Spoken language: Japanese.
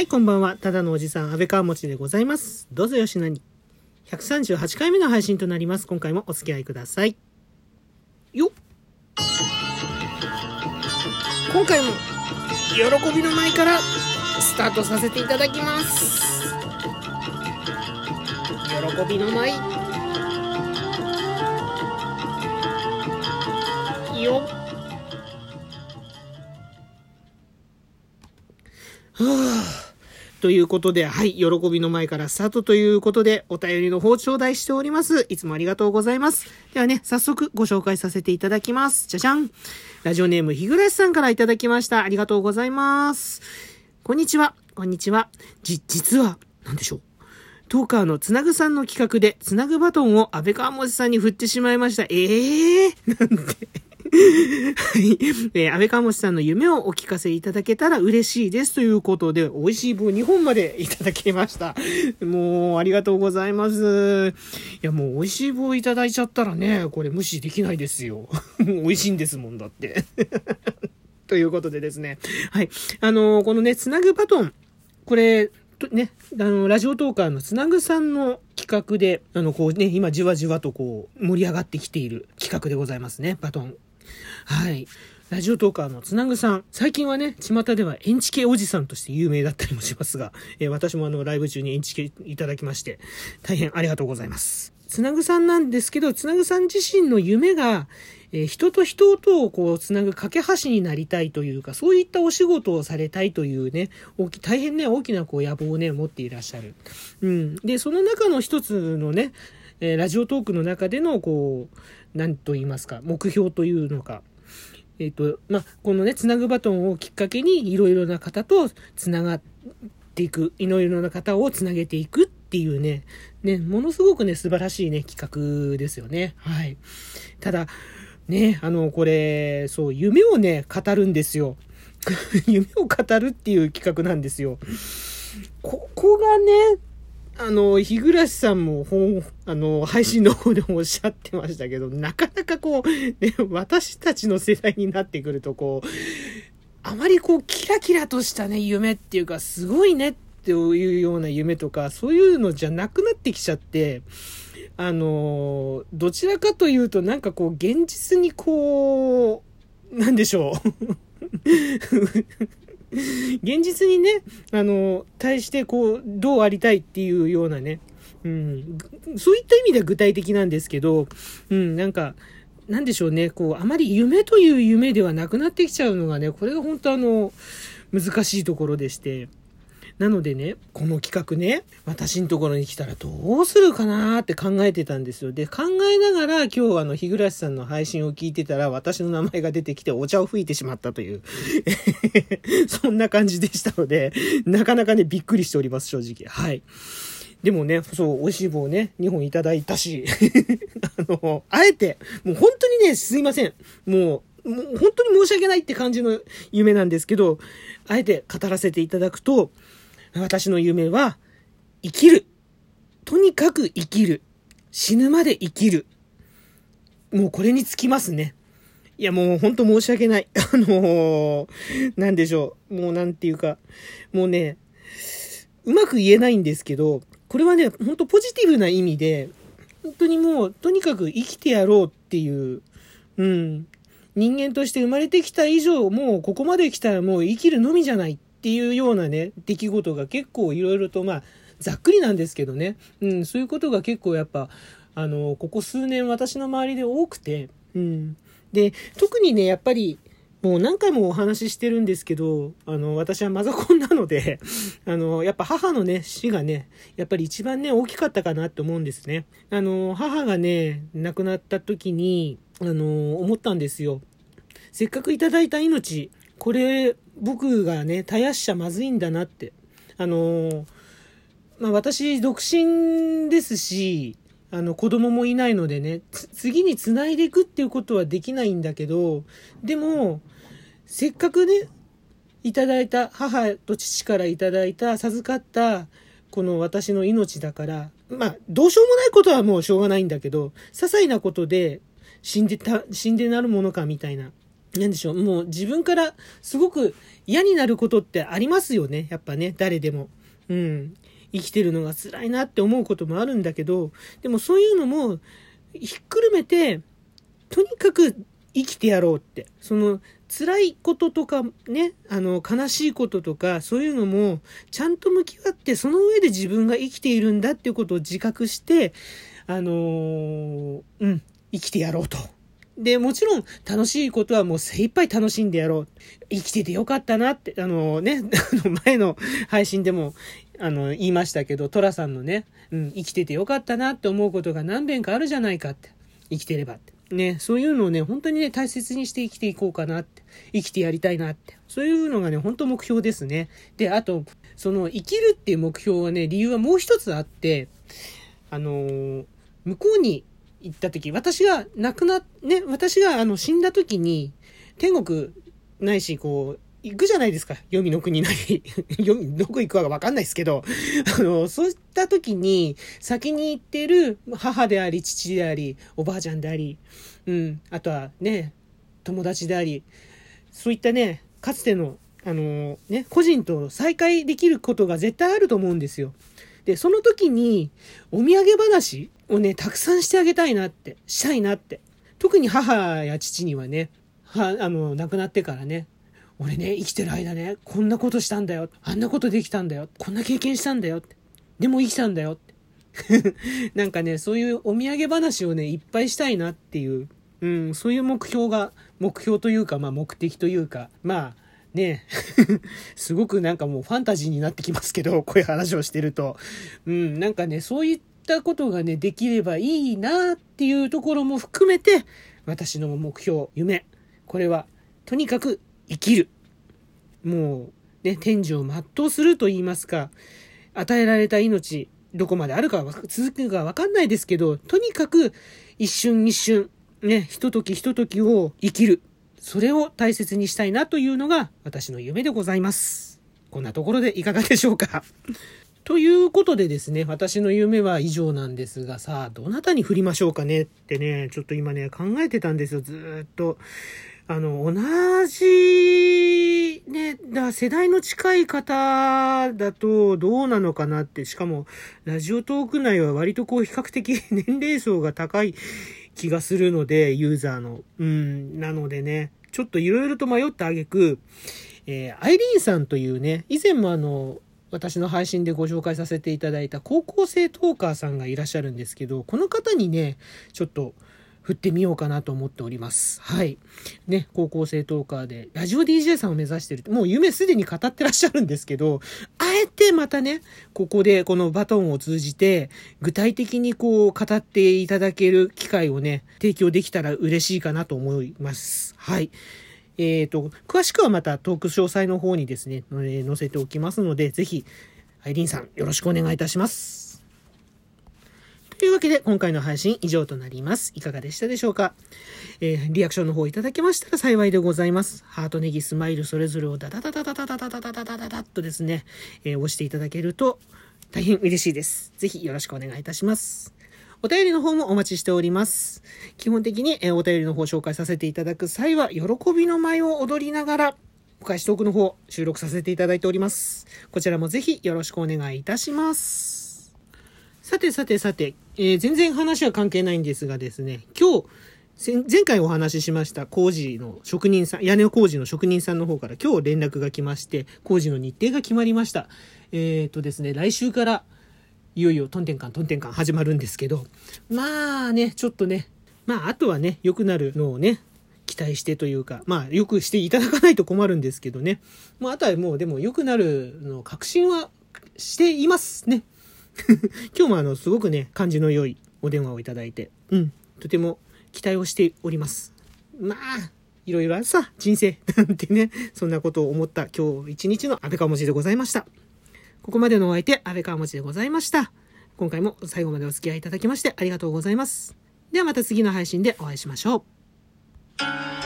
はい、こんばんは。ただのおじさん、安倍川持でございます。どうぞよしなに。138回目の配信となります。今回もお付き合いください。よっ今回も、喜びの舞から、スタートさせていただきます。喜びの舞。よっということで、はい、喜びの前からスタートということで、お便りの方頂戴しております。いつもありがとうございます。ではね、早速ご紹介させていただきます。じゃじゃん。ラジオネーム、日暮さんからいただきました。ありがとうございます。こんにちは。こんにちは。じ、実は、なんでしょう。トーカーのつなぐさんの企画で、つなぐバトンを安倍川文字さんに振ってしまいました。ええー、なんて。はい。えー、安倍川持さんの夢をお聞かせいただけたら嬉しいですということで、美味しい棒2本までいただきました。もう、ありがとうございます。いや、もう美味しい棒いただいちゃったらね、これ無視できないですよ。もう美味しいんですもんだって。ということでですね。はい。あのー、このね、つなぐバトン。これ、ね、あの、ラジオトーカーのつなぐさんの企画で、あの、こうね、今じわじわとこう、盛り上がってきている企画でございますね、バトン。はい。ラジオトーカーのつなぐさん。最近はね、巷ではエンチケおじさんとして有名だったりもしますが、えー、私もあの、ライブ中にエンチケいただきまして、大変ありがとうございます。つなぐさんなんですけど、つなぐさん自身の夢が、えー、人と人とをこう、つなぐ架け橋になりたいというか、そういったお仕事をされたいというね、大き、大変ね、大きなこう、野望をね、持っていらっしゃる。うん。で、その中の一つのね、えー、ラジオトークの中での、こう、なんと言いますか、目標というのか、えっ、と、まあ、このね、つなぐバトンをきっかけに、いろいろな方とつながっていく、いろいろな方をつなげていくっていうね、ね、ものすごくね、素晴らしいね、企画ですよね。はい。ただ、ね、あの、これ、そう、夢をね、語るんですよ。夢を語るっていう企画なんですよ。ここがね、あの、日暮さんも本、あの、配信の方でもおっしゃってましたけど、なかなかこう、ね、私たちの世代になってくると、こう、あまりこう、キラキラとしたね、夢っていうか、すごいねっていうような夢とか、そういうのじゃなくなってきちゃって、あの、どちらかというと、なんかこう、現実にこう、なんでしょう。現実にね、あの、対してこう、どうありたいっていうようなね、うん、そういった意味では具体的なんですけど、うん、なんか、なんでしょうね、こう、あまり夢という夢ではなくなってきちゃうのがね、これが本当あの、難しいところでして、なのでね、この企画ね、私のところに来たらどうするかなって考えてたんですよ。で、考えながら今日あの、日暮さんの配信を聞いてたら私の名前が出てきてお茶を吹いてしまったという、そんな感じでしたので、なかなかね、びっくりしております、正直。はい。でもね、そう、美味しい棒ね、2本いただいたし、あの、あえて、もう本当にね、すいません。もう、もう本当に申し訳ないって感じの夢なんですけど、あえて語らせていただくと、私の夢は、生きる。とにかく生きる。死ぬまで生きる。もうこれにつきますね。いやもう本当申し訳ない。あのー、なんでしょう。もうなんていうか、もうね、うまく言えないんですけど、これはね、本当ポジティブな意味で、本当にもう、とにかく生きてやろうっていう、うん。人間として生まれてきた以上、もうここまで来たらもう生きるのみじゃないっていうようなね、出来事が結構いろいろと、まあ、ざっくりなんですけどね、うん、そういうことが結構やっぱ、あの、ここ数年私の周りで多くて、うん。で、特にね、やっぱり、もう何回もお話ししてるんですけど、あの、私はマザコンなので、あの、やっぱ母のね、死がね、やっぱり一番ね、大きかったかなって思うんですね。あの、母がね、亡くなった時に、あの、思ったんですよ。せっかくいただいた命、これ、僕がね、絶やしちゃまずいんだなって。あの、まあ、私、独身ですし、あの、子供もいないのでね、次に繋いでいくっていうことはできないんだけど、でも、せっかくね、いただいた、母と父からいただいた、授かった、この私の命だから、まあ、どうしようもないことはもうしょうがないんだけど、些細なことで死んでた、死んでなるものかみたいな。なんでしょう、もう自分からすごく嫌になることってありますよね。やっぱね、誰でも。うん。生きてるのが辛いなって思うこともあるんだけど、でもそういうのもひっくるめて、とにかく生きてやろうって。その辛いこととかね、あの悲しいこととかそういうのもちゃんと向き合ってその上で自分が生きているんだっていうことを自覚して、あのー、うん、生きてやろうと。で、もちろん楽しいことはもう精一杯楽しんでやろう。生きててよかったなって、あのね、あの前の配信でも、あの、言いましたけど、トラさんのね、うん、生きててよかったなって思うことが何遍かあるじゃないかって。生きてればって。ね、そういうのをね、本当にね、大切にして生きていこうかなって。生きてやりたいなって。そういうのがね、本当目標ですね。で、あと、その、生きるっていう目標はね、理由はもう一つあって、あのー、向こうに行った時、私が亡くな、ね、私があの死んだ時に、天国ないし、こう、行くじゃないですか。黄泉の国なり。どこ行くかがわかんないですけど。あの、そういった時に、先に行ってる母であり、父であり、おばあちゃんであり、うん、あとはね、友達であり、そういったね、かつての、あのね、個人と再会できることが絶対あると思うんですよ。で、その時に、お土産話をね、たくさんしてあげたいなって、したいなって。特に母や父にはね、は、あの、亡くなってからね、俺ね、生きてる間ね、こんなことしたんだよ。あんなことできたんだよ。こんな経験したんだよ。でも生きたんだよって。なんかね、そういうお土産話をね、いっぱいしたいなっていう、うん、そういう目標が、目標というか、まあ目的というか、まあ、ね すごくなんかもうファンタジーになってきますけど、こういう話をしてると。うん、なんかね、そういったことがね、できればいいなっていうところも含めて、私の目標、夢、これは、とにかく生きる。もう、ね、天寿を全うすると言いますか、与えられた命、どこまであるか続くかわかんないですけど、とにかく一瞬一瞬、ね、ひとときひとときを生きる。それを大切にしたいなというのが私の夢でございます。こんなところでいかがでしょうか？ということでですね、私の夢は以上なんですがさ、どなたに振りましょうかねってね、ちょっと今ね、考えてたんですよ、ずっと。あの、同じ、ね、だ世代の近い方だとどうなのかなって、しかも、ラジオトーク内は割とこう比較的 年齢層が高い気がするので、ユーザーの。うん、なのでね、ちょっといろいろと迷った挙句、えー、アイリーンさんというね、以前もあの、私の配信でご紹介させていただいた高校生トーカーさんがいらっしゃるんですけど、この方にね、ちょっと振ってみようかなと思っております。はい。ね、高校生トーカーで、ラジオ DJ さんを目指してるもう夢すでに語ってらっしゃるんですけど、あえてまたね、ここでこのバトンを通じて、具体的にこう語っていただける機会をね、提供できたら嬉しいかなと思います。はい。えっ、ー、と、詳しくはまたトーク詳細の方にですね、載せておきますので、ぜひ、アイリンさんよろしくお願いいたします。というわけで、今回の配信以上となります。いかがでしたでしょうか？えー、リアクションの方いただけましたら幸いでございます。ハートネギ、スマイル、それぞれをダダダダダダダダダダダダダダッとですね、えー、押していただけると大変嬉しいです。ぜひよろしくお願いいたします。お便りの方もお待ちしております。基本的に、えお便りの方を紹介させていただく際は、喜びの舞を踊りながら、お返しトークの方収録させていただいております。こちらもぜひよろしくお願いいたします。さてさてさて、えー、全然話は関係ないんですがですね、今日、前回お話ししました工事の職人さん、屋根工事の職人さんの方から今日連絡が来まして、工事の日程が決まりました。えっ、ー、とですね、来週からいよいよトンテンカントンテンカン始まるんですけど、まあね、ちょっとね、まああとはね、良くなるのをね、期待してというか、まあ良くしていただかないと困るんですけどね。まああとはもうでも良くなるの確信はしていますね。今日もあの、すごくね、感じの良いお電話をいただいて、うん、とても期待をしております。まあ、いろいろあるさ、人生。なんてね、そんなことを思った今日一日の安倍川文字でございました。ここまでのお相手、安倍川持でございました。今回も最後までお付き合いいただきましてありがとうございます。ではまた次の配信でお会いしましょう。